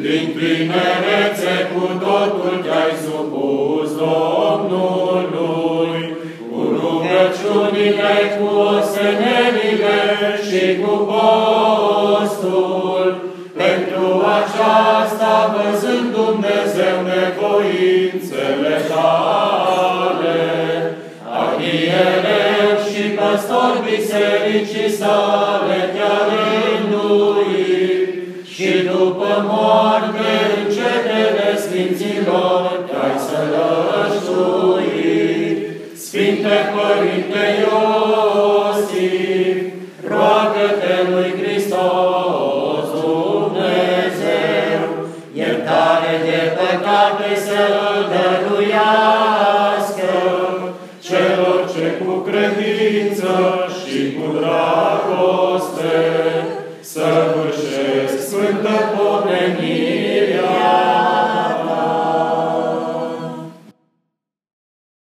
Din tinerețe cu totul te-ai supus Domnului, cu rugăciunile, cu osenerile și cu postul. Pentru aceasta, văzând Dumnezeu nevoințele tale, arhiereu și păstor bisericii sale te-a rânduit și după moarte în cetele Sfinților te-ai sălăștuit. Sfinte Părinte Iosif, roagă-te lui Hristos Dumnezeu, iertare de păcate să-l dăruiască celor ce cu credință săvârșesc sfântă pomenie.